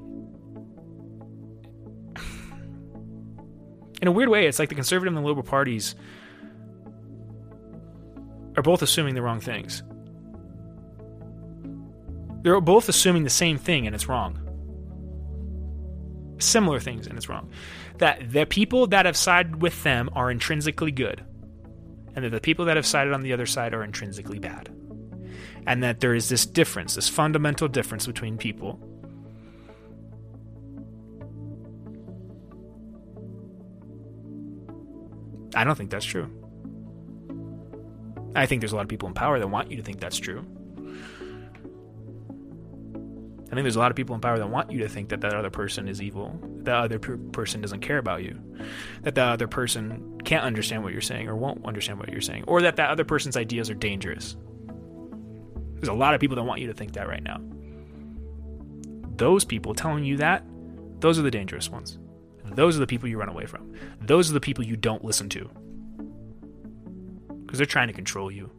in a weird way, it's like the conservative and the liberal parties are both assuming the wrong things. They're both assuming the same thing and it's wrong similar things and it's wrong. That the people that have sided with them are intrinsically good, and that the people that have sided on the other side are intrinsically bad. And that there is this difference, this fundamental difference between people. I don't think that's true. I think there's a lot of people in power that want you to think that's true. Think there's a lot of people in power that want you to think that that other person is evil, that other per- person doesn't care about you, that the other person can't understand what you're saying or won't understand what you're saying, or that that other person's ideas are dangerous. There's a lot of people that want you to think that right now. Those people telling you that, those are the dangerous ones. Those are the people you run away from. Those are the people you don't listen to. Because they're trying to control you.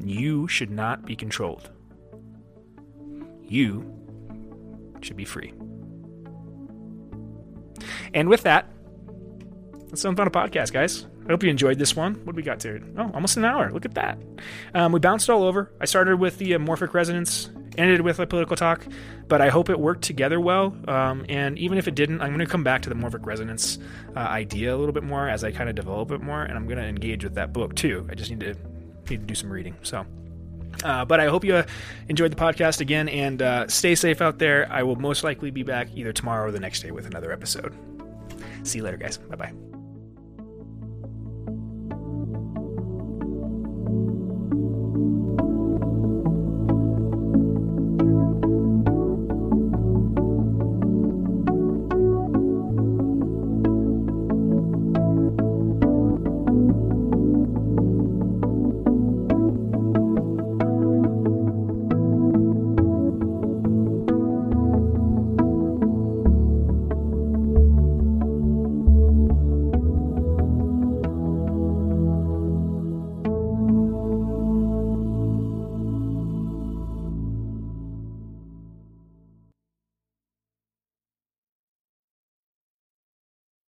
You should not be controlled. You should be free. And with that, that's some fun podcast, guys. I hope you enjoyed this one. What we got to? Oh, almost an hour. Look at that. Um, we bounced all over. I started with the uh, morphic resonance, ended with a political talk, but I hope it worked together well. Um, and even if it didn't, I'm going to come back to the morphic resonance uh, idea a little bit more as I kind of develop it more, and I'm going to engage with that book too. I just need to need to do some reading. So. Uh, but I hope you uh, enjoyed the podcast again and uh, stay safe out there. I will most likely be back either tomorrow or the next day with another episode. See you later, guys. Bye bye.